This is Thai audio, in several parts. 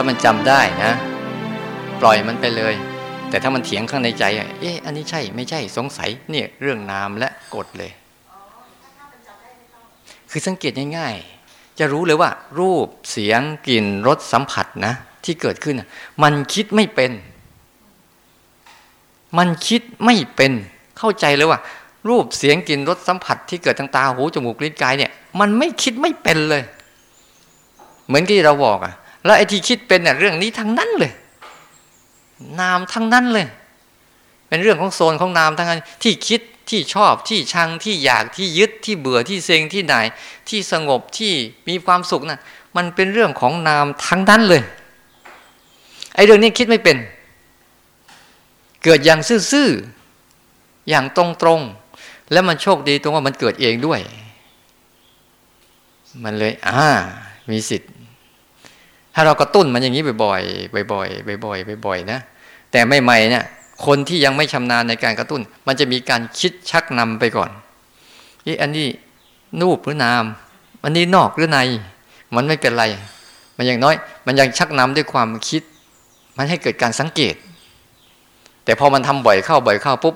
ถ้ามันจำได้นะ ปล่อยมันไปเลย แต่ถ้ามันเถียงข้างในใจเอ๊ะอันนี้ใช่ไม่ใช่สงสัยเนี่ยเรื่องนามและกฎเลย คือสังเกตง่ายๆ จะรู้เลยว่า รูปเสียงกลิ่นรสสัมผัสนะ ที่เกิดขึ้น มันคิดไม่เป็น มันคิดไม่เป็นเข้าใจเลยว่า รูปเสียงกลิ่นรสสัมผัสที่เกิดทางตาหูจมูกลิ้นกายเนี่ย มันไม่คิดไม่เป็นเลย เหมือนที่เราบอกอะ แล้วไอ้ที่คิดเป็นเนี่ยเรื่องนี้ทั้งนั้นเลย นามทั้งนั้นเลย เป็นเรื่องของโซนของนามทั้งนั้น ที่คิดที่ชอบที่ชังที่อยากที่ยึดที่เบื่อที่เซ็งที่ไหน ที่สงบที่มีความสุขนะ่ะมันเป็นเรื่องของนามทั้งนั้นเลย ไอ้เรื่องนี้คิดไม่เป็น เกิดอย่างซื่อๆอย่างตรงๆแล้วมันโชคดีตรงว่ามันเกิดเองด้วย มันเลยอ่ามีสิทธิ์ ถ้าเรากระตุ้นมันอย่างนี้บ่อยๆบ่อยๆบ่อยๆบ่อยๆนะแต่ไม่ใหม่เนี่ยคนที่ยังไม่ชำนาญในการกระตุ้น มันจะมีการคิดชักนำไปก่อนนี่อันนี้นูบหรือนาม อันนี้นอกหรือใน มันไม่เป็นไร มันอย่างน้อย มันยังชักนำด้วยความคิด มันให้เกิดการสังเกต แต่พอมันทำบ่อยเข้าบ่อยเข้าปุ๊บ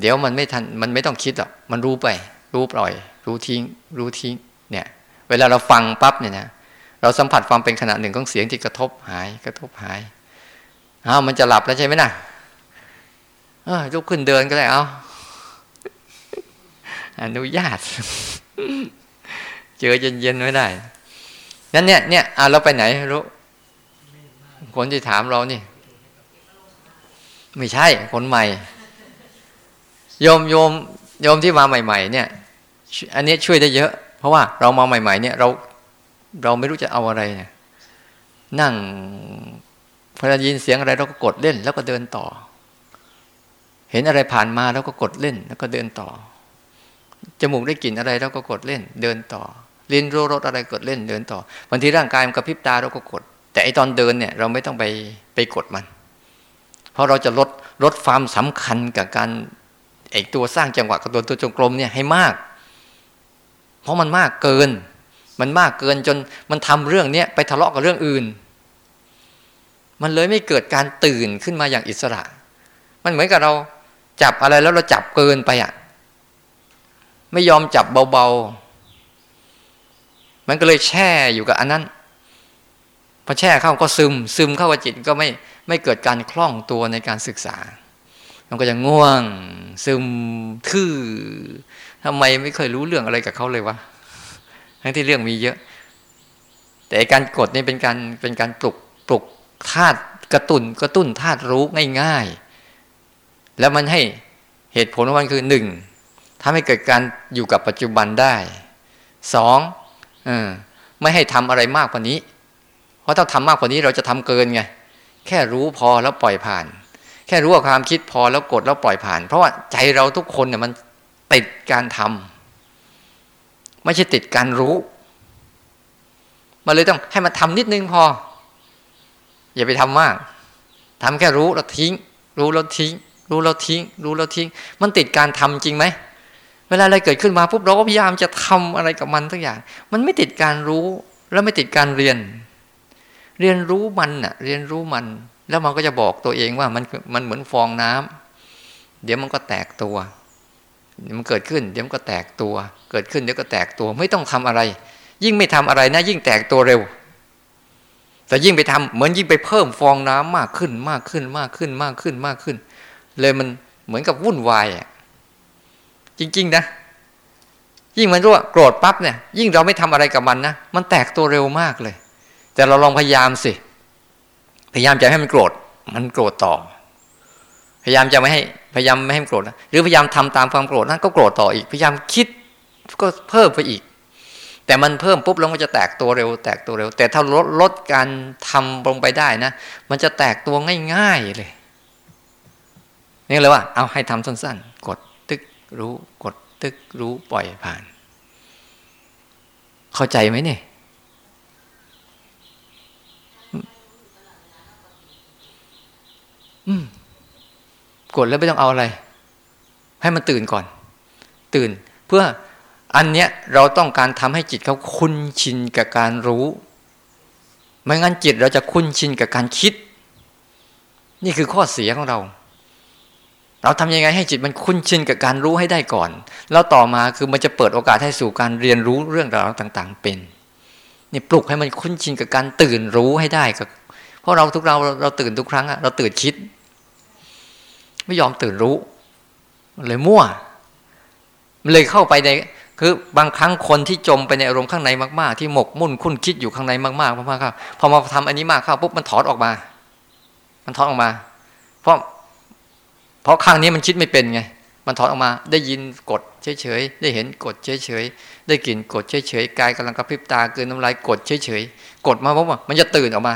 เดี๋ยวมันไม่ทัน มันไม่ต้องคิดหรอก มันรู้ไป รู้ปล่อย รู้ทิ้ง รู้ทิ้ง เนี่ย เวลาเราฟังปั๊บเนี่ยนะ เราสัมผัสความเป็นขณะหนึ่งของเสียงที่กระทบหายกระทบหายอ้าวมันจะหลับแล้วใช่ไหมนะ่ะลุกขึ้นเดินก็ได้เอาอนุญาต เจอเย็นๆไม่ได้นั่นเนี่ยเนี่ยอะเราไปไหนรู้คนที่ถามเรานี่ ไม่ใช่คนใหม่ โยมโยมโยมที่มาใหม่ ๆ เนี่ย อันนี้ช่วยได้เยอะ เพราะว่าเรามาใหม่ ๆ เนี่ย เรา เราไม่รู้จะเอาอะไรเนี่ยนั่งพอได้ยินเสียงอะไรเราก็กดเล่น แล้วก็เดินต่อ เห็นอะไรผ่านมาแล้วก็กดเล่น แล้วก็เดินต่อจมูกได้กลิ่นอะไรแล้วก็กดเล่น เดินต่อลิ้นรู้รสอะไรกดเล่นเดินต่อบางทีร่างกายมันกระพริบตาเราก็กด แต่ไอตอนเดินเนี่ย เราไม่ต้องไปไปกดมัน เพราะเราจะลดลดความสำคัญกับการไอตัวสร้างจังหวะกับตัวตัวจงกรมเนี่ยให้มาก เพราะมันมากเกิน มันมากเกินจนมันทำเรื่องเนี้ยไปทะเลาะกับเรื่องอื่น มันเลยไม่เกิดการตื่นขึ้นมาอย่างอิสระ มันเหมือนกับเราจับอะไรแล้วเราจับเกินไปอะ ไม่ยอมจับเบาๆ มันก็เลยแช่อยู่กับอันนั้น พอแช่เข้าก็ซึม ซึมเข้ากับจิตก็ไม่ไม่เกิดการคล่องตัวในการศึกษา มันก็จะง่วง ซึมทื่อทำไมไม่เคยรู้เรื่องอะไรกับเขาเลยวะ ทั้งที่เรื่องมีเยอะ แต่การกดนี่เป็นการเป็นการปลุกปลุกธาตุกระตุนกระตุ้นธาตุรู้ง่ายๆ แล้วมันให้เหตุผลของมันคือหนึ่งทำให้เกิดการอยู่กับปัจจุบันได้สองอไม่ให้ทำอะไรมากกว่านี้ เพราะถ้าทำมากกว่านี้เราจะทำเกินไง แค่รู้พอแล้วปล่อยผ่าน แค่รู้ว่าความคิดพอแล้วกดแล้วปล่อยผ่าน เพราะว่าใจเราทุกคนเนี่ยมันติดการทำ ไม่ใช่ติดการรู้ มันเลยต้องให้มันทำนิดนึงพอ อย่าไปทำมากทำแค่รู้แล้วทิ้ง รู้แล้วทิ้ง รู้แล้วทิ้ง รู้แล้วทิ้ง มันติดการทำจริงไหมเวลาอะไรเกิดขึ้นมาปุ๊บเราก็พยายามจะทำอะไรกับมันทุกอย่าง มันไม่ติดการรู้แล้วไม่ติดการเรียน เรียนรู้มันน่ะเรียนรู้มัน แล้วมันก็จะบอกตัวเองว่ามันมันเหมือนฟองน้ำเดี๋ยวมันก็แตกตัว มันเกิดขึ้นเดี๋ยวมันก็แตกตัว เกิดขึ้นเดี๋ยวก็แตกตัวไม่ต้องทำอะไร ยิ่งไม่ทำอะไรนะ ยิ่งแตกตัวเร็ว แต่ยิ่งไปทำเหมือนยิ่งไปเพิ่มฟองน้ำมากขึ้นมากขึ้นมากขึ้นมากขึ้นมากขึ้น เลยมันเหมือนกับวุ่นวายอะจริง ๆ นะ ยิ่งมันรู้ว่าโกรธปั๊บเนี่ย ยิ่งเราไม่ทำอะไรกับมันนะมันแตกตัวเร็วมากเลย แต่เราลองพยายามสิพยายามจะให้มันโกรธ มันโกรธต่อ พยายามจะไม่ให้พยายามไม่ให้มันโกรธนะหรือพยายามทำตามความโกรธนั้นก็โกรธต่ออีก พยายามคิดก็เพิ่มไปอีก แต่มันเพิ่มปุ๊บแล้วมันจะแตกตัวเร็ว แตกตัวเร็ว แต่ถ้าลดลดการทำลงไปได้นะ มันจะแตกตัวง่ายๆเลยนี่เลยว่า เอาให้ทำสั้นๆ กดตึกรู้กดตึกรู้ปล่อยผ่าน เข้าใจไหมเนี่ย กดแล้วไม่ต้องเอาอะไร ให้มันตื่นก่อน ตื่น เพื่ออันเนี้ยเราต้องการทำให้จิตเขาคุ้นชินกับการรู้ไม่งั้นจิตเราจะคุ้นชินกับการคิด นี่คือข้อเสียของเรา เราทำยังไงให้จิตมันคุ้นชินกับการรู้ให้ได้ก่อน แล้วต่อมาคือมันจะเปิดโอกาสให้สู่การเรียนรู้เรื่องราวต่าง ๆ เป็นนี่ปลุกให้มันคุ้นชินกับการตื่นรู้ให้ได้กับเพราะเราทุกเราเราตื่นทุกครั้งอะเราตื่นคิด ไม่ยอมตื่นรู้ เลยมั่ว มันเลยเข้าไปใน คือบางครั้งคนที่จมไปในอารมณ์ข้างในมากๆ ที่หมกมุ่นคุ้นคิดอยู่ข้างในมากๆมากๆครับพอมาทำอันนี้มากเข้าปุ๊บมันถอดออกมา มันถอดออกมา เพราะเพราะข้างนี้มันคิดไม่เป็นไง มันถอดออกมา ได้ยินกดเฉยๆ ได้เห็นกดเฉยๆ ได้กลิ่นกดเฉยๆ กายกำลังกระพริบตาเกินน้ำลายกดเฉยๆ กดมาเพราะว่ามันจะตื่นออกมา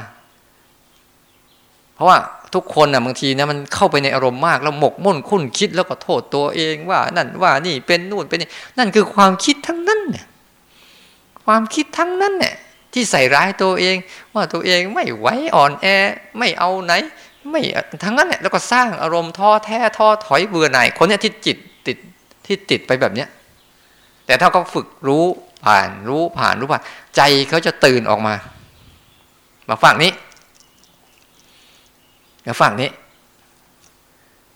เพราะว่าทุกคนอะบางทีนะมันเข้าไปในอารมณ์มากแล้วหมกมุ่นคุ้นคิดแล้วก็โทษตัวเองว่า นั่นว่านี่เป็นนู่นเป็นนี่นั่นคือความคิดทั้งนั้นเนี่ยความคิดทั้งนั้นเนี่ยที่ใส่ร้ายตัวเอง ว่าตัวเองไม่ไหวอ่อนแอไม่เอาไหน ไม่ทั้งนั้นเนี่ยแล้วก็สร้างอารมณ์ท้อแท้ท้อถอยเบื่อหน่ายคนเนี้ยที่จิตติดที่ติดไปแบบเนี้ยแต่ถ้าเขาฝึกรู้ผ่านรู้ผ่านรู้ผ่านใจเขาจะตื่นออกมา มาฝั่งนี้ กับฝั่งนี้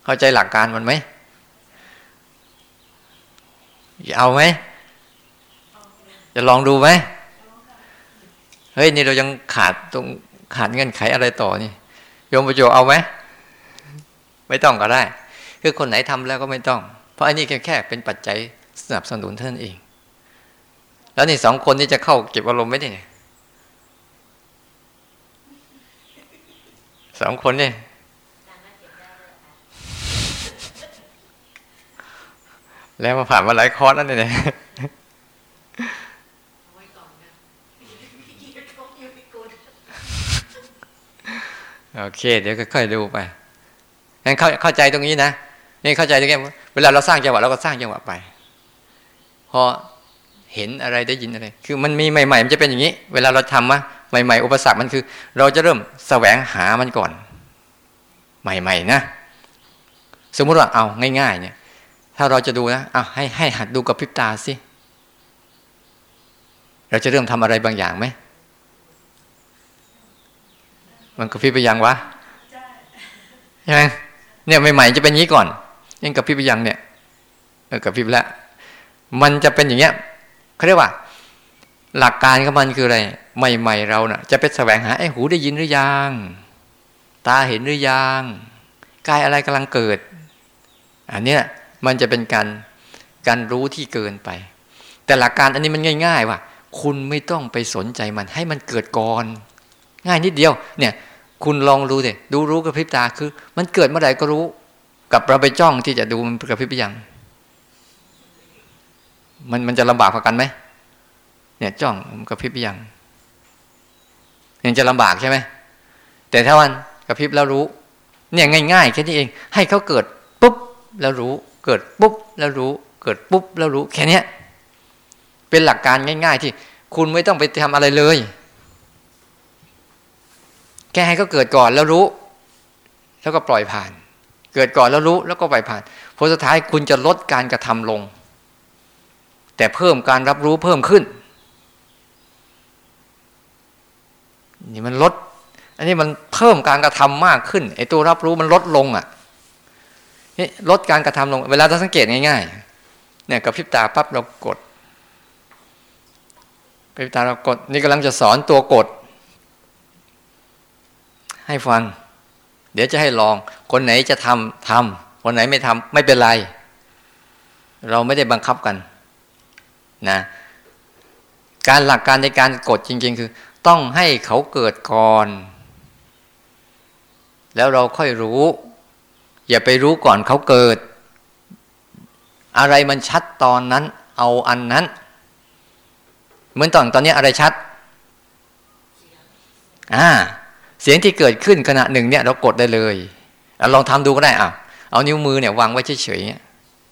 เข้าใจหลักการมันไหมจะเอาไหมจะลองดูไหมเฮ้ยนี่เรายังขาดตรงขาดเงื่อนไขอะไรต่อนี่โยมประโยเอาไหมไม่ต้องก็ได้ คือคนไหนทำแล้วก็ไม่ต้อง เพราะอันนี้แค่เป็นปัจจัยสนับสนุนเท่านั้นเอง แล้วนี่สองคนนี้จะเข้าเก็บอารมณ์ไม่ได้ไง สองคนนี่แล้วมาผ่านมาหลายคอร์สแล้วเนี่ยโอเค เดี๋ยวค่อยๆดูไปงั้นเข้าเข้าใจตรงนี้นะนี่เข้าใจตรงนี้เวลาเราสร้างจังหวะเราก็สร้างจังหวะไป พอเห็นอะไรได้ยินอะไร คือมันมีใหม่ ๆ มันจะเป็นอย่างนี้ เวลาเราทำมา ใหม่ ๆ อุปสรรคมันคือ เราจะเริ่มแสวงหามันก่อน ใหม่ ๆ นะ สมมุติว่าเอาง่าย ๆ เนี่ย ถ้าเราจะดูนะเอาให้ให้หัดดูกับพริบตาสิเราจะเริ่มทำอะไรบางอย่างไหมมันกับพริบไปยังวะใช่ไหมเนี่ยใหม่ๆจะเป็นอย่างนี้ก่อนยังกับพริบไปยังเนี่ยกับพริบแล้วมันจะเป็นอย่างเงี้ยเขาเรียกว่า หลักการของมันคืออะไร ใหม่ ๆ เราเนะ่ะ จะไปแสวงหาไอ้หูได้ยินหรือยัง ตาเห็นหรือยังกายอะไรกำลังเกิด อันนี้มันจะเป็นการการรู้ที่เกินไป แต่หลักการอันนี้มันง่าย ๆ ว่า คุณไม่ต้องไปสนใจมัน ให้มันเกิดก่อน ง่ายนิดเดียว เนี่ย คุณลองดูเดดูรู้กับพริบตาคือ มันเกิดเมื่อไหร่ก็รู้ กับเราไปจ้องที่จะดูมันกับพริบยัง มันมันจะลำบากกว่ากันไหม เนี่ยจ้องกับพริบยังยังจะลำบากใช่ไหมแต่ถ้าวันกระพริบแล้วรู้ เนี่ยง่ายๆแค่นี้เอง ให้เขาเกิดปุ๊บแล้วรู้ เกิดปุ๊บแล้วรู้ เกิดปุ๊บแล้วรู้แค่นี้เป็นหลักการง่าย ๆ ที่คุณไม่ต้องไปทำอะไรเลย แค่ให้เขาเกิดก่อนแล้วรู้ แล้วก็ปล่อยผ่าน เกิดก่อนแล้วรู้แล้วก็ปล่อยผ่านผลสุดท้ายคุณจะลดการกระทำลง แต่เพิ่มการรับรู้เพิ่มขึ้น นี่มันลด อันนี้มันเพิ่มการกระทำมากขึ้นไอ้ตัวรับรู้มันลดลงอะนี่ลดการกระทำลง เวลาเราสังเกตง่ายๆเนี่ยกับพริบตาปั๊บเรากดพริบตาเรากด นี่กำลังจะสอนตัวกด ให้ฟัง เดี๋ยวจะให้ลอง คนไหนจะทำทำคนไหนไม่ทำไม่เป็นไร เราไม่ได้บังคับกัน นะ การหลักการในการกดจริง ๆ คือ ต้องให้เขาเกิดก่อน แล้วเราค่อยรู้ อย่าไปรู้ก่อนเขาเกิด อะไรมันชัดตอนนั้น เอาอันนั้น เหมือนตอนตอนนี้อะไรชัดอ่าเสียงที่เกิดขึ้นขณะหนึ่งเนี่ยเรากดได้เลยลองทำดูก็ได้อะเอานิ้วมือเนี่ยวางไว้เฉย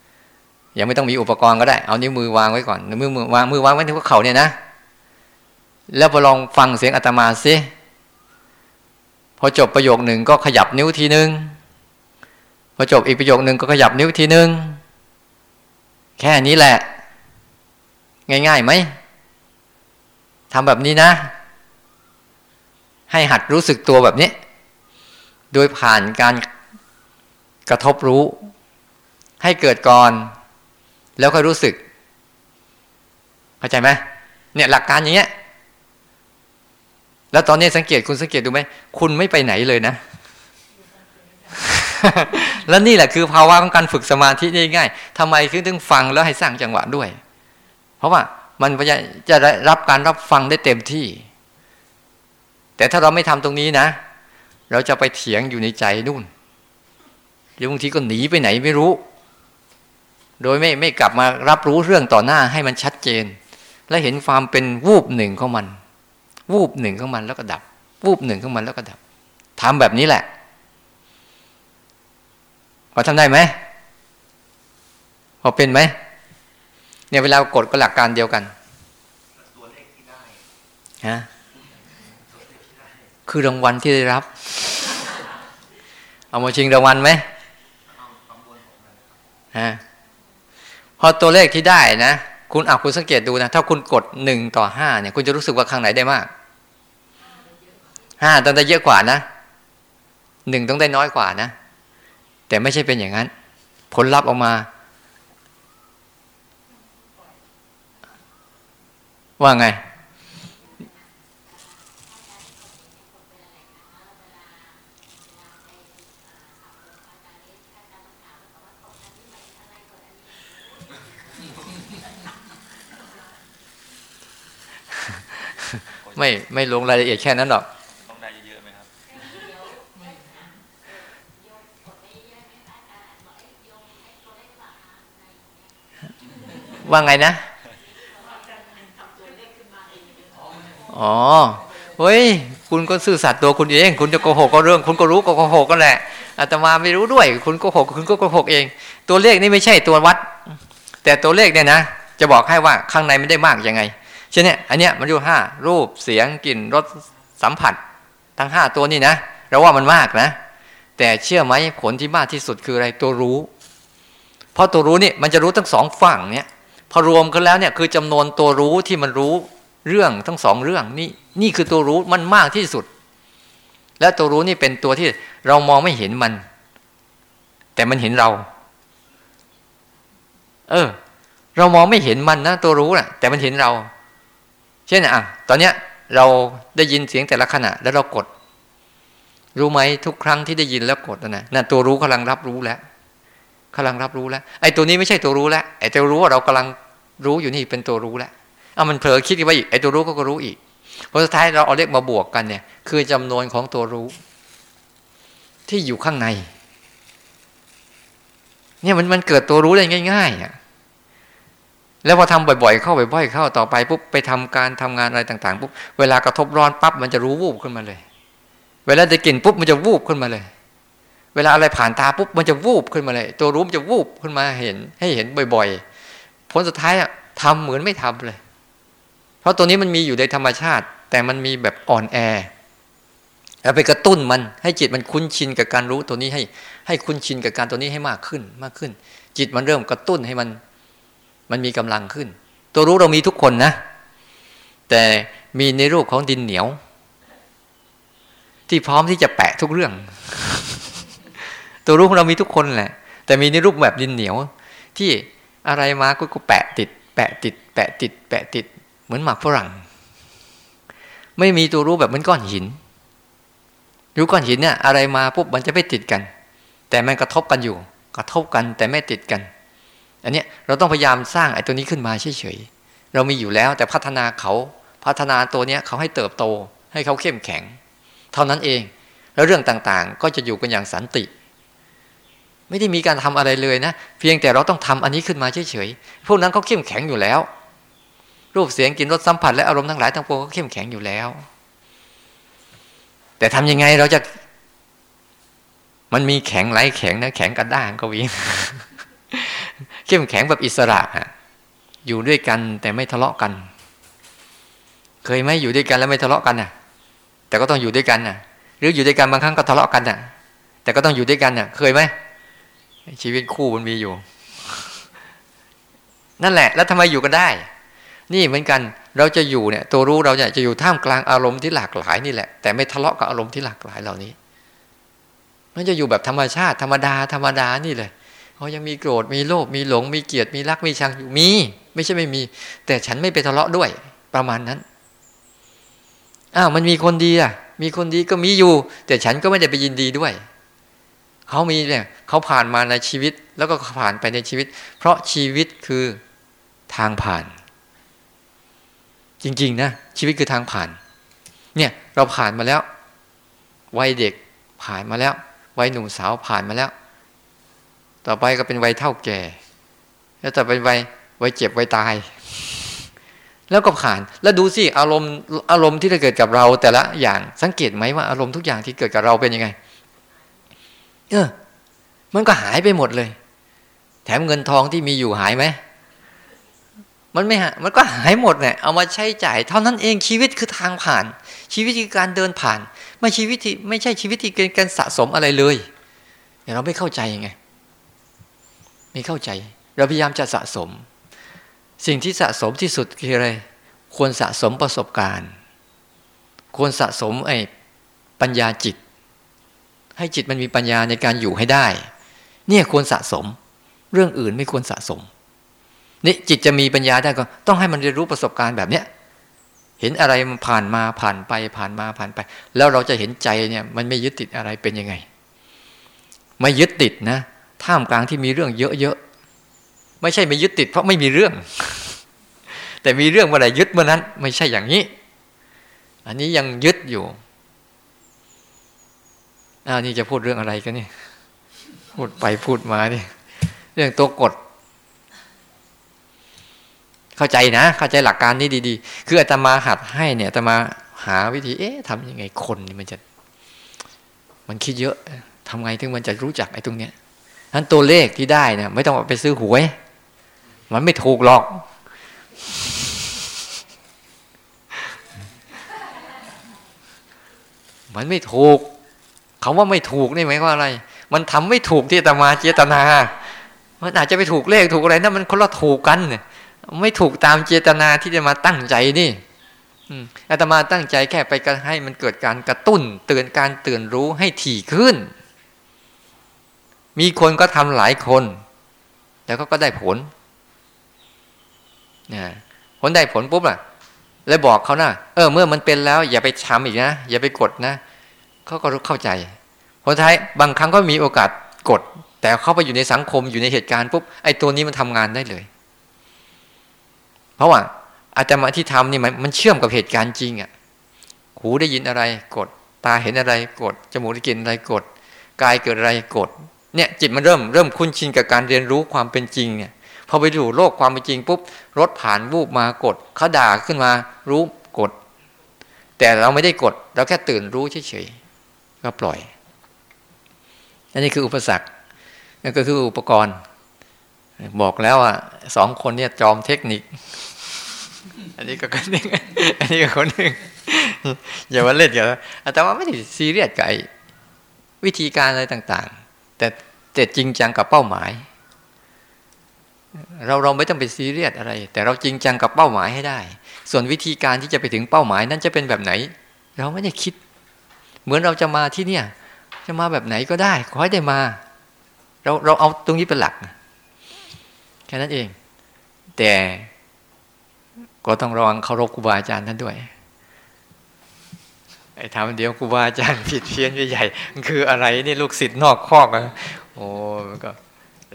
ๆยังไม่ต้องมีอุปกรณ์ก็ได้ เอานิ้วมือวางไว้ก่อน มือมือวางมือวางไว้ที่หัวเข่าเนี่ยนะ แล้วพอลองฟังเสียงอาตมาสิพอจบประโยคหนึ่งก็ขยับนิ้วทีนึงพอจบอีกประโยคหนึ่งก็ขยับนิ้วทีนึงแค่นี้แหละ ง่ายๆไหมทำแบบนี้นะ ให้หัดรู้สึกตัวแบบนี้ โดยผ่านการกระทบรู้ ให้เกิดก่อน แล้วค่อยรู้สึก เข้าใจไหมเนี่ยหลักการอย่างเงี้ย แล้วตอนนี้สังเกตคุณสังเกตดูไหมคุณไม่ไปไหนเลยนะ แล้วนี่แหละคือภาวะของการฝึกสมาธิง่ายๆทำไมถึงถึงฟังแล้วให้สร้างจังหวะด้วย เพราะว่ามันจะได้รับการรับฟังได้เต็มที่ แต่ถ้าเราไม่ทำตรงนี้นะ เราจะไปเถียงอยู่ในใจนู่นหรือบางทีก็หนีไปไหนไม่รู้ โดยไม่ไม่กลับมารับรู้เรื่องต่อหน้าให้มันชัดเจน และเห็นความเป็นวูบหนึ่งของมัน วูบหนึ่งของมันแล้วก็ดับ วูบหนึ่งของมันแล้วก็ดับทำแบบนี้แหละพอทำได้ไหมพอเป็นไหมเนี่ยเวลากดก็หลักการเดียวกันฮะคือรางวัลที่ได้รับ เอามาชิงรางวัลไหมฮะพอตัวเลขที่ได้นะ คุณอาคุณสังเกตดูนะ ถ้าคุณกดหนึ่งต่อห้าเนี่ย คุณจะรู้สึกว่าข้างไหนได้มาก ห้าต้องได้เยอะกว่านะหนึ่งต้องได้น้อยกว่านะ แต่ไม่ใช่เป็นอย่างนั้น ผลลัพธ์ออกมา ว่าไงไม่ไม่ลงรายละเอียดแค่นั้นหรอก ว่าไงนะ อ๋อ เฮ้ย คุณก็ซื่อสัตย์ตัวคุณเอง คุณจะโกหกก็เรื่อง คุณก็รู้ก็โกหกก็แหละ อาตมาไม่รู้ด้วย คุณโกหก คุณก็โกหกเอง ตัวเลขนี่ไม่ใช่ตัววัด แต่ตัวเลขเนี่ยนะ จะบอกให้ว่าข้างในไม่ได้มากยังไง เช่นเนี้อันเนี้ยมันอยู่ห้ารูป เสียง กลิ่น รส สัมผัส ทั้งห้าตัวนี่นะ เราว่ามันมากนะ แต่เชื่อไหมผลที่มากที่สุดคืออะไร ตัวรู้ เพราะตัวรู้นี่มันจะรู้ทั้งสองฝั่งเนี่ย พอรวมกันแล้วเนี่ยคือจำนวนตัวรู้ที่มันรู้เรื่องทั้งสองเรื่องนี่นี่คือตัวรู้มันมากที่สุด และตัวรู้นี่เป็นตัวที่เรามองไม่เห็นมัน แต่มันเห็นเรา เออ เรามองไม่เห็นมันนะตัวรู้นะ่ะ แต่มันเห็นเรา เช่นอะ ตอนเนี้ยเราได้ยินเสียงแต่ละขณะ แล้วเรากด รู้ไหมทุกครั้งที่ได้ยินแล้วกดนะนั่นตัวรู้กำลังรับรู้แล้ว กำลังรับรู้แล้ว ไอ้ตัวนี้ไม่ใช่ตัวรู้แล้วไอ้ตัวรู้ว่าเรากำลังรู้อยู่นี่เป็นตัวรู้แล้วเอามันเผลอคิดไปอีกไอ้ตัวรู้ก็รู้อีกพอสุดท้ายเราเอาเลขมาบวกกันเนี่ย คือจำนวนของตัวรู้ ที่อยู่ข้างใน เนี่ยมันมันเกิดตัวรู้ได้ง่ายๆอะแล้วพอทำบ่อยๆ เข้าบ่อยๆเข้าต่อไปปุ๊บไปทำการทำงานอะไรต่างๆปุ๊บเวลากระทบร้อนปั๊บมันจะรู้วูบขึ้นมาเลย เวลาจะกินปุ๊บมันจะวูบขึ้นมาเลย เวลาอะไรผ่านตาปุ๊บมันจะวูบขึ้นมาเลย ตัวรู้มันจะวูบขึ้นมาเห็น ให้เห็นบ่อยๆ ผลสุดท้ายอะทำเหมือนไม่ทำเลย เพราะตัวนี้มันมีอยู่ในธรรมชาติ แต่มันมีแบบอ่อนแอแล้วไปกระตุ้นมันให้จิตมันคุ้นชินกับการรู้ตัวนี้ให้ ให้คุ้นชินกับการตัวนี้ให้มากขึ้นมากขึ้น จิตมันเริ่มกระตุ้นให้มันมันมีกำลังขึ้น ตัวรู้เรามีทุกคนนะ แต่มีในรูปของดินเหนียว ที่พร้อมที่จะแปะทุกเรื่อง ตัวรู้ของเรามีทุกคนแหละ แต่มีในรูปแบบดินเหนียว ที่อะไรมาก็ก็แปะติด แปะติด แปะติด แปะติด เหมือนหมากฝรั่ง ไม่มีตัวรู้แบบเหมือนก้อนหินรู้ก้อนหินเนี่ยอะไรมาปุ๊บมันจะไม่ติดกัน แต่มันกระทบกันอยู่ กระทบกันแต่ไม่ติดกัน อันนี้เราต้องพยายามสร้างไอ้ตัวนี้ขึ้นมาเฉยๆเรามีอยู่แล้วแต่พัฒนาเขาพัฒนาตัวเนี้ยเขาให้เติบโต ให้เขาเข้มแข็ง เท่านั้นเอง แล้วเรื่องต่างๆ ก็จะอยู่กันอย่างสันติ ไม่ได้มีการทำอะไรเลยนะ เพียงแต่เราต้องทำอันนี้ขึ้นมาเฉยๆพวกนั้นเขาเข้มแข็งอยู่แล้ว รูปเสียงกลิ่นรสสัมผัสและอารมณ์ทั้งหลายทั้งปวงก็เข้มแข็งอยู่แล้ว แต่ทำยังไงเราจะ มันมีแข็งไหลแข็งนะแข็งกระด้างก็วิ่งเข้มแข็งแบบอิสระฮะอยู่ด้วยกันแต่ไม่ทะเลาะกัน เคยไหมอยู่ด้วยกันแล้วไม่ทะเลาะกันน่ะ แต่ก็ต้องอยู่ด้วยกันน่ะ หรืออยู่ด้วยกันบางครั้งก็ทะเลาะกันน่ะ แต่ก็ต้องอยู่ด้วยกันน่ะ เคยไหม ชีวิตคู่มันมีอยู่ นั่นแหละ แล้วทำไมอยู่กันได้ นี่เหมือนกันเราจะอยู่เนี่ย ตัวรู้เราเนี่ยจะอยู่ท่ามกลางอารมณ์ที่หลากหลายนี่แหละ แต่ไม่ทะเลาะกับอารมณ์ที่หลากหลายเหล่านี้มันจะอยู่แบบธรรมชาติธรรมดาธรรมดานี่เลยเขายังมีโกรธมีโลภมีหลง มีเกียดมีรักมีชังอยู่มี ไม่ใช่ไม่มี แต่ฉันไม่ไปทะเลาะด้วย ประมาณนั้นอ้าวมันมีคนดีอะ มีคนดีก็มีอยู่ แต่ฉันก็ไม่ได้ไปยินดีด้วย เขามีเนี่ยเขาผ่านมาในชีวิตแล้วก็ผ่านไปในชีวิต เพราะชีวิตคือทางผ่าน จริงๆนะชีวิตคือทางผ่าน เนี่ยเราผ่านมาแล้ว วัยเด็กผ่านมาแล้ว วัยหนุ่มสาวผ่านมาแล้ว ต่อไปก็เป็นวัยเท่าแก่ แล้วต่อไปวัยวัยเจ็บวัยตาย แล้วก็ผ่าน แล้วดูสิอารมณ์อารมณ์ที่จะเกิดกับเราแต่ละอย่างสังเกตไหมว่าอารมณ์ทุกอย่างที่เกิดกับเราเป็นยังไง เออ มันก็หายไปหมดเลย แถมเงินทองที่มีอยู่หายไหมมันไม่หามันก็หายหมดเนี่ยเอามาใช้จ่ายเท่านั้นเองชีวิตคือทางผ่าน ชีวิตคือการเดินผ่าน ไม่ชีวิตที่ไม่ใช่ชีวิตที่เป็นการสะสมอะไรเลยแต่เราไม่เข้าใจไงไม่เข้าใจ เราพยายามจะสะสม สิ่งที่สะสมที่สุดคืออะไร ควรสะสมประสบการณ์ ควรสะสมไอ้ปัญญาจิต ให้จิตมันมีปัญญาในการอยู่ให้ได้ เนี่ยควรสะสม เรื่องอื่นไม่ควรสะสม นี่จิตจะมีปัญญาได้ก็ต้องให้มันเรียนรู้ประสบการณ์แบบเนี้ยเห็นอะไรมันผ่านมาผ่านไปผ่านมาผ่านไป แล้วเราจะเห็นใจเนี่ย มันไม่ยึดติดอะไรเป็นยังไง ไม่ยึดติดนะท่ามกลางที่มีเรื่องเยอะๆไม่ใช่ไม่ยึดติด เพราะไม่มีเรื่อง แต่มีเรื่องเมื่อไหร่ยึดเมื่อนั้น ไม่ใช่อย่างนี้ อันนี้ยังยึดอยู่ อ้าวนี่จะพูดเรื่องอะไรกันนี่พูดไปพูดมานี่เรื่องตัวกฎ เข้าใจนะ เข้าใจหลักการนี้ดี ๆ คืออาตมาหัดให้เนี่ยอาตมาหาวิธี เอ๊ะทำยังไงคนนี่มันจะ มันคิดเยอะทำไงถึงมันจะรู้จักไอ้ตรงเนี้ยนั้นตัวเลขที่ได้เนี่ยไม่ต้องไปซื้อหวย มันไม่ถูกหรอก มันไม่ถูก คาว่าไม่ถูกนี่หมายความอะไร มันทำไม่ถูกที่ตมาเจตนา มันอาจจะไปถูกเลขถูกอะไรนั่นมันคนละถูกกันเนี่ยไม่ถูกตามเจตนาที่จะมาตั้งใจนี่อาตมาตั้งใจแค่ไปให้มันเกิดการกระตุ้น เตือนการเตือนรู้ให้ถี่ขึ้น มีคนก็ทำหลายคน แล้วก็ก็ได้ผลนะผลได้ผลปุ๊บล่ะ แล้วบอกเขานะเออ เมื่อมันเป็นแล้ว อย่าไปทำอีกนะอย่าไปกดนะ เขาก็รู้เข้าใจพอท้ายบางครั้งก็มีโอกาสกด แต่เข้าไปอยู่ในสังคมอยู่ในเหตุการณ์ปุ๊บไอ้ตัวนี้มันทำงานได้เลย เพราะว่าอาจารย์ที่ทำนี่มันมันเชื่อมกับเหตุการณ์จริงอะหูได้ยินอะไรกด ตาเห็นอะไรกดจมูกได้กลิ่นอะไรกดกายเกิดอะไรกดเนี่ยจิตมันเริ่มเริ่มคุ้นชินกับการเรียนรู้ความเป็นจริงเนี่ยพอไปดูโลกความเป็นจริงปุ๊บรถผ่านวูบมากดเขาด่าขึ้นมารู้กด แต่เราไม่ได้กด เราแค่ตื่นรู้เฉย ก็ปล่อย อันนี้คืออุปสรรคนั่นก็คืออุปกรณ์ บอกแล้วอะสองคนเนี่ยจอมเทคนิค อันนี้ก็คนหนึ่งอันนี้ก็คนหนึ่งอย่ามาเล่นกันแต่ว่าไม่ได้ซีเรียสกับวิธีการอะไรต่าง ๆ แต่แต่จริงจังกับเป้าหมาย เราเราไม่ต้องไปซีเรียสอะไร แต่เราจริงจังกับเป้าหมายให้ได้ ส่วนวิธีการที่จะไปถึงเป้าหมาย นั้นจะเป็นแบบไหน เราไม่ได้คิด เหมือนเราจะมาที่เนี่ย จะมาแบบไหนก็ได้ ขอให้ได้มา เราเราเอาตรงนี้เป็นหลัก แค่นั้นเอง แต่ก็ต้องระวังเคารพครูบาอาจารย์ท่านด้วยไอ้ทำเดียวครูบาอาจารย์ผิดเพี้ยนใหญ่ๆคืออะไรนี่ลูกศิษย์นอกคอกอะโอ้มันก็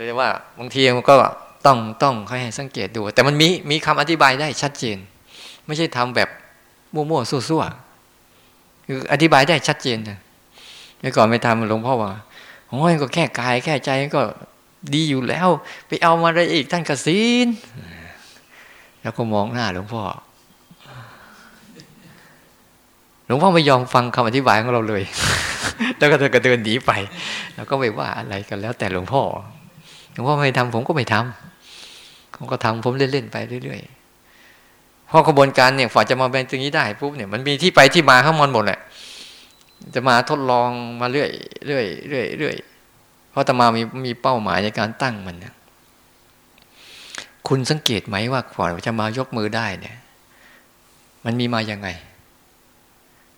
เรียกว่าบางทีมันก็ต้องต้องให้สังเกตดู แต่มันมีมีคำอธิบายได้ชัดเจน ไม่ใช่ทำแบบมั่วๆซั่วๆ คืออธิบายได้ชัดเจนนะเมื่อก่อนไม่ทำหลวงพ่อว่าโอ้ยก็แค่กายแค่ใจก็ดีอยู่แล้ว ไปเอามาอะไรอีกท่านกสินแล้วก็มองหน้าหลวงพ่อ หลวงพ่อไม่ยอมฟังคำอธิบายของเราเลย แล้วก็เธอก็เดินหนีไป แล้วก็ไม่ว่าอะไรกันแล้ว แต่หลวงพ่อ หลวงพ่อไม่ทำผมก็ไม่ทำผมก็ทำผมเล่นๆไปเรื่อย ๆพอกระบวนการเนี่ยฝ่าจะมาเป็นตรงนี้ได้ปุ๊บเนี่ยมันมีที่ไปที่มาข้างมันหมดแหละจะมาทดลองมาเรื่อยเรื่อยเรื่อยเรื่อยเพราะตมามีมีเป้าหมายในการตั้งมันเนี่ยคุคุณสังเกตไหมว่าก่อนจะมายกมือได้เนี่ย มันมีมาอย่างไง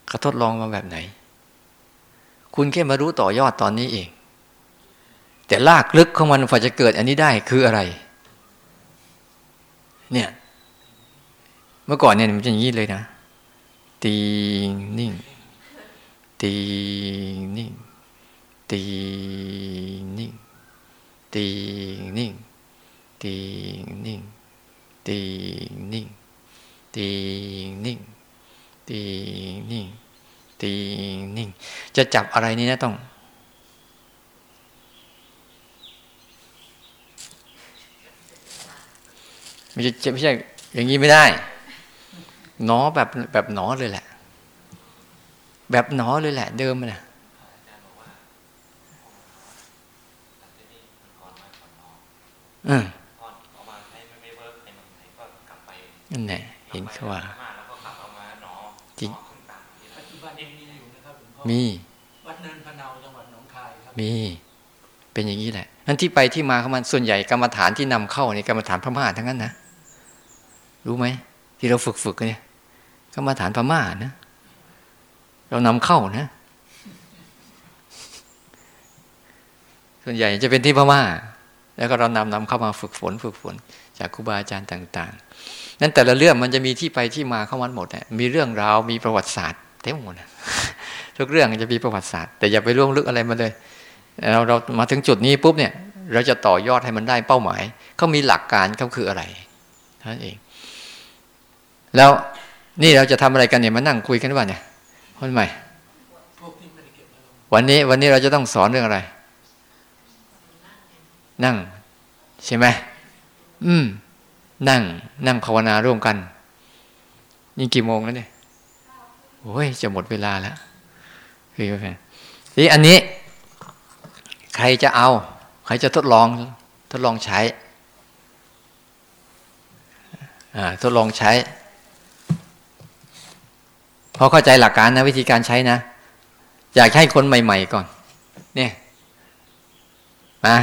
เขาทดลองมาแบบไหน คุณแค่มารู้ต่อยอดตอนนี้เอง แต่ลากลึกของมันฝ่าจะเกิดอันนี้ได้คืออะไร เนี่ย เมื่อก่อนเนี่ยมันจะอย่างนี้เลยนะตีนิ่ง ตีนิ่ง ตีนิ่ง ตีนิ่ง ตีนิ่ง ตีนิ่ง ตีนิ่ง ตีนิ่ง ตีนิ่ง จะจับอะไรนี่นะต้องไม่ใช่ไม่ใช่อย่างนี้ไม่ได้ หนอแบบแบบหนอเลยแหละ แบบหนอเลยแหละ เดิมนะอืมนั่นแหละเห็นเขาว่าจริงมีวัดเนินพนาจังหวัดหนองคายครับมี เป็นอย่างนี้แหละนั่นที่ไปที่มาของมันส่วนใหญ่กรรมฐานที่นำเข้าในกรรมฐานพม่าทั้งนั้นนะรู้ไหมที่เราฝึกฝึกเนี่ย กรรมฐานพม่านะ เรานำเข้านะ ส่วนใหญ่จะเป็นที่พม่า แล้วก็เรานำนำเข้ามาฝึกฝน ฝึกฝน จากครูบาอาจารย์ต่าง ๆ นั้นแต่ละเรื่องมันจะมีที่ไปที่มาเข้ามันหมดเนี่ยมีเรื่องราวมีประวัติศาสตร์เต็มหมดทุกเรื่องจะมีประวัติศาสตร์ แต่อย่าไปล่วงลึกอะไรมาเลย เราเรามาถึงจุดนี้ปุ๊บเนี่ย เราจะต่อยอดให้มันได้เป้าหมายเขามีหลักการเขาคืออะไรนั่นเอง แล้ว นี่เราจะทำอะไรกันเนี่ยมานั่งคุยกันว่าเนี่ยคนใหม่ วันนี้วันนี้เราจะต้องสอนเรื่องอะไร นั่ง ใช่ไหมอืม นั่ง นั่งภาวนาร่วมกันนี่กี่โมงแล้วเนี่ยโอ้ยจะหมดเวลาแล้วคือแฟนนี่อันนี้ ใครจะเอา ใครจะทดลอง ทดลองใช้ทดลองใช้ พอเข้าใจหลักการนะวิธีการใช้นะ อยากให้คนใหม่ ๆ ก่อน เนี่ยมา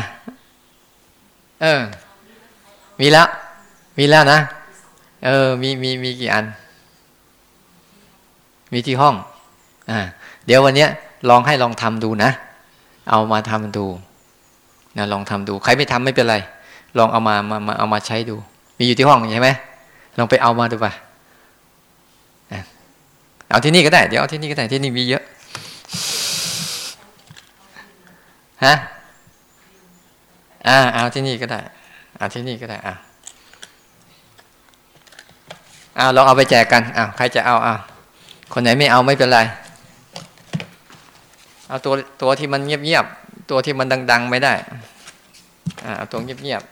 เออ มีแล้ว มีแล้วนะ เออ มีมีมีกี่อัน มีที่ห้อง อ่า เดี๋ยววันนี้ลองให้ลองทำดูนะ เอามาทำดูนะลองทำดู ใครไม่ทำไม่เป็นไร ลองเอามามามาเอามาใช้ดู มีอยู่ที่ห้องใช่ไหมลองไปเอามาดูป่ะ เอาที่นี่ก็ได้เดี๋ยวเอาที่นี่ก็ได้ที่นี่มีเยอะฮะอ่าเอาที่นี่ก็ได้เอาที่นี่ก็ได้อ่าเอาลองเอาไปแจกกันอ่าใครจะเอาอ่าคนไหนไม่เอาไม่เป็นไร เอาตัวตัวที่มันเงียบๆตัวที่มันดัง ๆ ไม่ได้อ่าเอาตัวเงียบ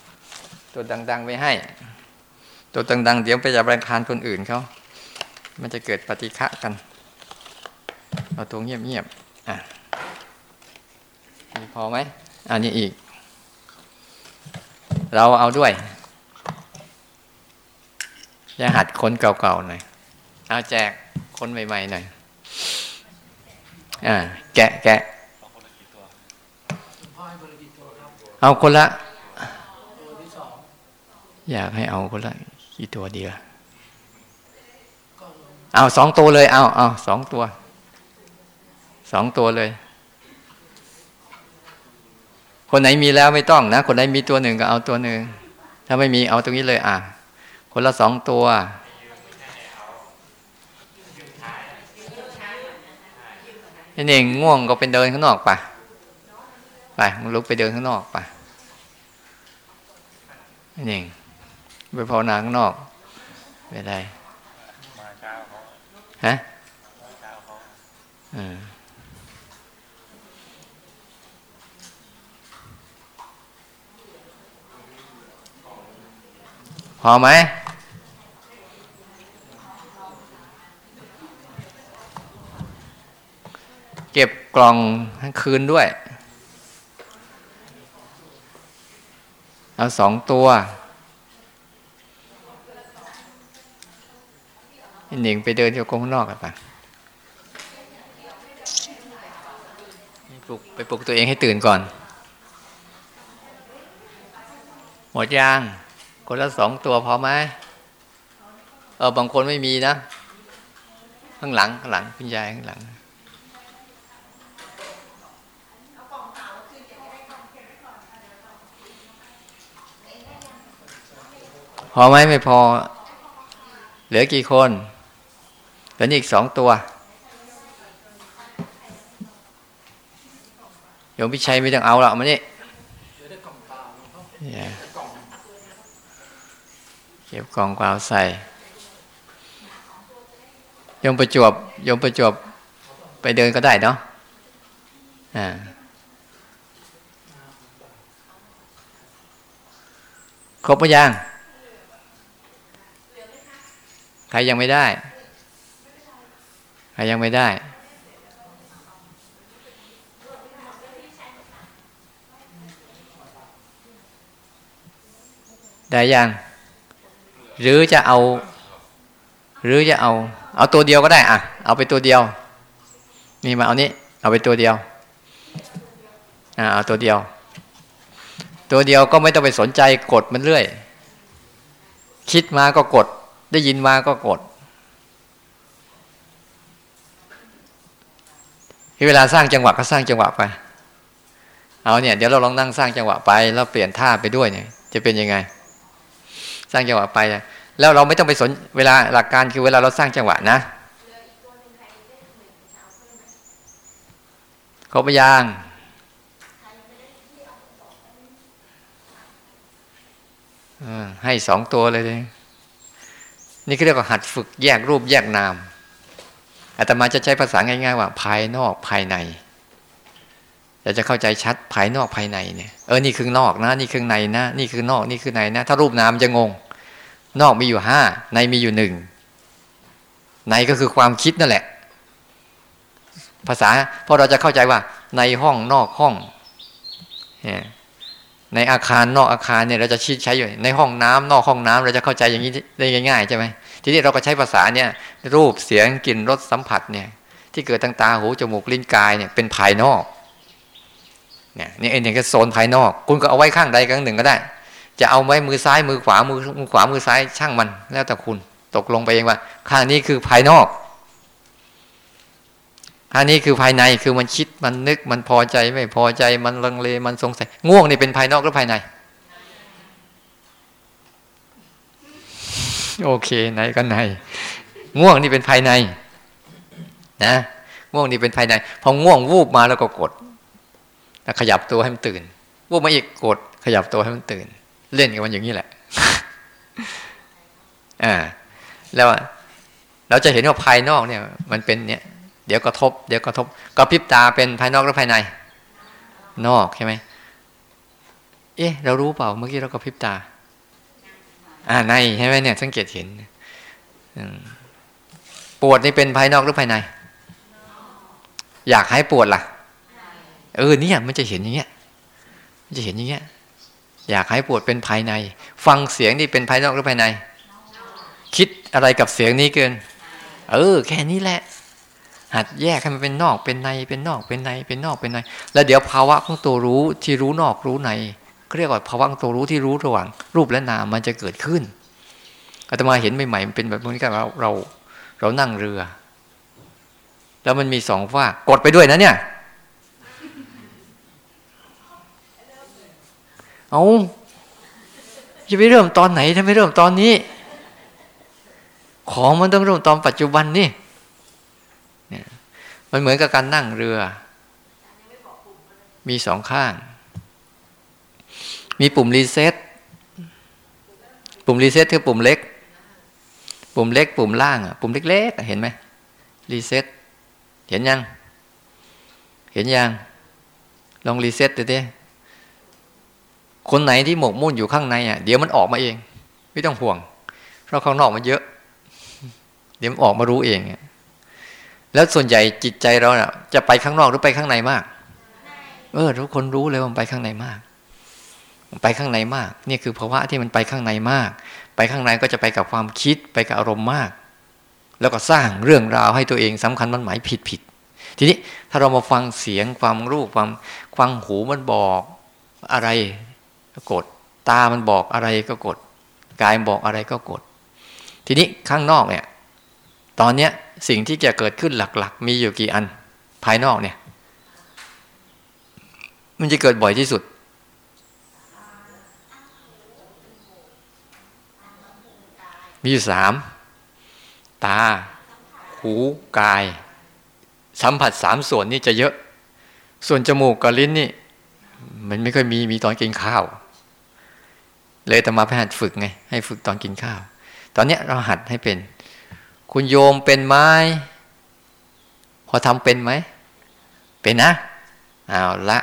ๆตัวดัง ๆ ไว้ให้ ตัวดัง ๆ เดี๋ยวไปจะแรงคานคนอื่นเขา มันจะเกิดปฏิฆะกัน เอาตัวเงียบๆอะมีพอไหมอันนี้อีก เราเอาด้วยจะหัดคนเก่าๆหน่อย เอาแจกคนใหม่ๆหน่อย อ่า แกะแกะเอาคนละ อยากให้เอาคนละกี่ตัวเดียว เอาสองตัวเลย เอาเอาสองตัว สองตัวเลย คนไหนมีแล้วไม่ต้องนะ คนไหนมีตัวหนึ่งก็เอาตัวหนึ่ง ถ้าไม่มีเอาตรงนี้เลย อะ คนละสองตัวนี่เองง่วงก็เป็นเดินข้างนอกปะไปลุกไปเดินข้างนอกปะนี่เองไปภาวนาข้างนอกไม่ได้ ฮะพอไหมเก็บกล่องให้คืนด้วย เอาสองตัว หนิงไปเดินโยกงข้างนอกกันปะปลุกไปปลุกตัวเองให้ตื่นก่อน หมดยาง คนละสองตัวพอไหมเออบางคนไม่มีนะ ข้างหลังข้างหลังคุณยายข้างหลังพอไหมไม่พอ เหลือกี่คน เหลืออีกสองตัว โยมพิชัยไม่ต้องเอาหรอกมานี่เก็บกล่องเปล่าใส่โยมประจวบโยมประจวบไปเดินก็ได้เนาะอ่าครบหรือยัง ใครยังไม่ได้ ยังไม่ได้ ได้ยัง หรือจะเอา หรือจะเอา เอาตัวเดียวก็ได้อะเอาไปตัวเดียว นี่มาเอานี้ เอาไปตัวเดียวอ่าเอาตัวเดียว ตัวเดียวก็ไม่ต้องไปสนใจกดมันเรื่อย คิดมาก็กด ได้ยินมาก็กด เวลาสร้างจังหวะก็สร้างจังหวะไป เอาเนี่ยเดี๋ยวเราลองนั่งสร้างจังหวะไป แล้วเปลี่ยนท่าไปด้วยเนี่ย จะเป็นยังไง สร้างจังหวะไปแล้วเราไม่ต้องไปสนเวลาหลักการคือเวลาเราสร้างจังหวะนะครบยางให้สองตัวเลยเลยนี่คือเรียกว่าหัดฝึกแยกรูปแยกนาม อาตมาจะใช้ภาษาง่าย ๆ ว่า ภายนอกภายในเราจะเข้าใจชัดภายนอกภายในเนี่ยเออนี่คือนอกนะ นี่คือในนะ นี่คือนอกนี่คือในนะ ถ้ารูปนามจะงง นอกมีอยู่ห้าในมีอยู่หนึ่งในก็คือความคิดนั่นแหละ ภาษาพราะเราจะเข้าใจว่า ในห้องนอกห้องในอาคารนอกอาคารเนี่ยเราจะชิดใช้อยู่ในห้องน้ำนอกห้องน้ำเราจะเข้าใจอย่างนี้ได้ง่ายๆใช่ไหม ทีนี้เราก็ใช้ภาษาเนี่ยรูปเสียงกลิ่นรสสัมผัสเนี่ยที่เกิดตั้งตาหูจมูกลิ้นกายเนี่ยเป็นภายนอกเนี่ยนี่เองก็โซนภายนอก คุณก็เอาไว้ข้างใดข้างหนึ่งก็ได้ จะเอาไว้มือซ้ายมือขวามือมือขวามือซ้ายช่างมัน แล้วแต่คุณตกลงไปเองว่า ข้างนี้คือภายนอกข้างนี้คือภายในคือมันคิดมันนึกมันพอใจไม่พอใจมันลังเลมันสงสัยง่วงนี่เป็นภายนอกหรือภายใน โอเค ไหนก็ในง่วงนี่เป็นภายใน นะง่วงนี่เป็นภายใน พอง่วงวูบมาแล้วก็กดขยับตัวให้มันตื่นวูบมาอีกกด ขยับตัวให้มันตื่น เล่นกันมันอย่างนี้แหละอ่าแล้วเราจะเห็นว่าภายนอกเนี่ย มันเป็นเนี่ย เดี๋ยวกระทบ เดี๋ยวกระทบกระพริบตาเป็นภายนอกหรือภายใน นอกใช่ไหมเอ๊ะเรารู้เปล่าเมื่อกี้เรากระพริบตา อ่าในใช่ไหมเนี่ย สังเกตเห็นปวดนี่เป็นภายนอกหรือภายใน อยากให้ปวดล่ะ เออเนี่ยมันจะเห็นอย่างเงี้ย มันจะเห็นอย่างเงี้ย อยากให้ปวดเป็นภายใน ฟังเสียงนี่เป็นภายนอกหรือภายใน คิดอะไรกับเสียงนี้เกิน เออ แค่นี้แหละ หัดแยกให้มันเป็นนอกเป็นใน เป็นนอกเป็นใน เป็นนอกเป็นใน แล้วเดี๋ยวภาวะของตัวรู้ที่รู้นอกรู้ใน เรียกว่าภาวะของตัวรู้ที่รู้ระหว่างรูปและนามมันจะเกิดขึ้นอาตมาเห็นใหม่ๆมันเป็นแบบนี้กันเราเราเรานั่งเรือ แล้วมันมีสองฝ้ากดไปด้วยนะเนี่ย เอาจะไปเริ่มตอนไหนถ้าไม่เริ่มตอนนี้ ของมันต้องเริ่มตอนปัจจุบันนี่เนี่ยมันเหมือนกับการนั่งเรือ มีสองข้าง มีปุ่ม reset ปุ่ม reset คือปุ่มเล็ก ปุ่มเล็ก ปุ่มล่างอะปุ่มเล็กๆเห็นไหม reset เห็นยัง เห็นยัง ลอง reset ดูดิคนไหนที่หมกมุ่นอยู่ข้างในอะเดี๋ยวมันออกมาเอง ไม่ต้องห่วง เพราะข้างนอกมันเยอะ เดี๋ยวมันออกมารู้เองแล้วส่วนใหญ่จิตใจเราเน่ะจะไปข้างนอกหรือไปข้างในมาก เออทุกคนรู้เลยว่ามันไปข้างในมาก ไปข้างในมาก นี่คือภาวะที่มันไปข้างในมาก ไปข้างในก็จะไปกับความคิดไปกับอารมณ์มาก แล้วก็สร้างเรื่องราวให้ตัวเองสำคัญมันหมายผิดผิดทีนี้ถ้าเรามาฟังเสียงความรู้ความฟังหูมันบอกอะไรก็กด ตามันบอกอะไรก็กด กายบอกอะไรก็กด ทีนี้ข้างนอกเนี่ย ตอนเนี้ยสิ่งที่จะเกิดขึ้นหลักๆ มีอยู่กี่อัน ภายนอกเนี่ย มันจะเกิดบ่อยที่สุด มีอยู่สามตา หูกาย สัมผัสสามส่วนนี้จะเยอะ ส่วนจมูกกับลิ้นนี่ มันไม่ค่อยมีมีตอนกินข้าว เลยแต่มาไปหัดฝึกไง ให้ฝึกตอนกินข้าว ตอนเนี้ยเราหัดให้เป็น คุณโยมเป็นไหมพอทำเป็นไหม เป็นนะเอาละ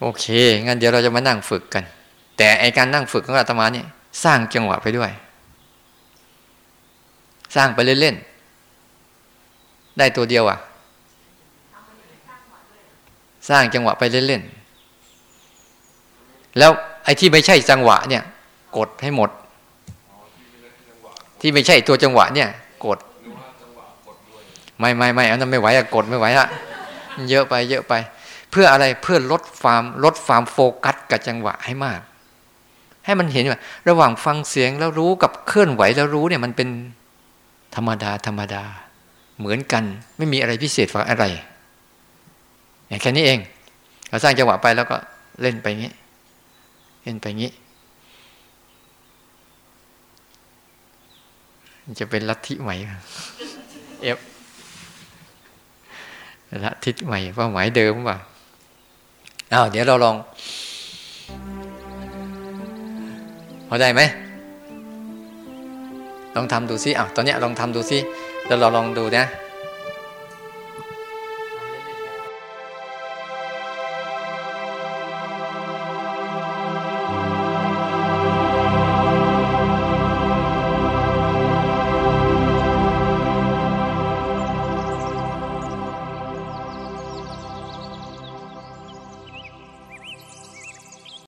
โอเคงั้นเดี๋ยวเราจะมานั่งฝึกกัน แต่ไอการนั่งฝึกของอาตมาเนี่ยสร้างจังหวะไปด้วย สร้างไปเล่นๆ ได้ตัวเดียวอะ่ะ สร้างจังหวะไปเล่นๆ แล้วไอ้ที่ไม่ใช่จังหวะเนี่ย กดให้หมด ที่ไม่ใช่ตัวจังหวะเนี่ย กด ไม่ไม่ไม่อันนั้นไม่ไหวอะกดไม่ไหวอะเยอะไปเยอะไป เพื่ออะไรเพื่อลดความลดความโฟกัสกับจังหวะให้มากให้มันเห็นว่าระหว่างฟังเสียงแล้วรู้กับเคลื่อนไหวแล้วรู้เนี่ยมันเป็น ธรรมดา ธรรมดา เหมือนกัน ไม่มีอะไรพิเศษกว่าอะไรอย่างแค่นี้เองเราสร้างจังหวะไปแล้วก็เล่นไปงี้ เล่นไปงี้จะเป็นลัทธิใหม่เอฟลัทธิใหม่เป้าหมายเดิมป่ะอ้าวเดี๋ยวเราลองพอได้ไหม ลองทำดูซิอ้าวตอนนี้ลองทำดูซิแล้วเราลองดูนะ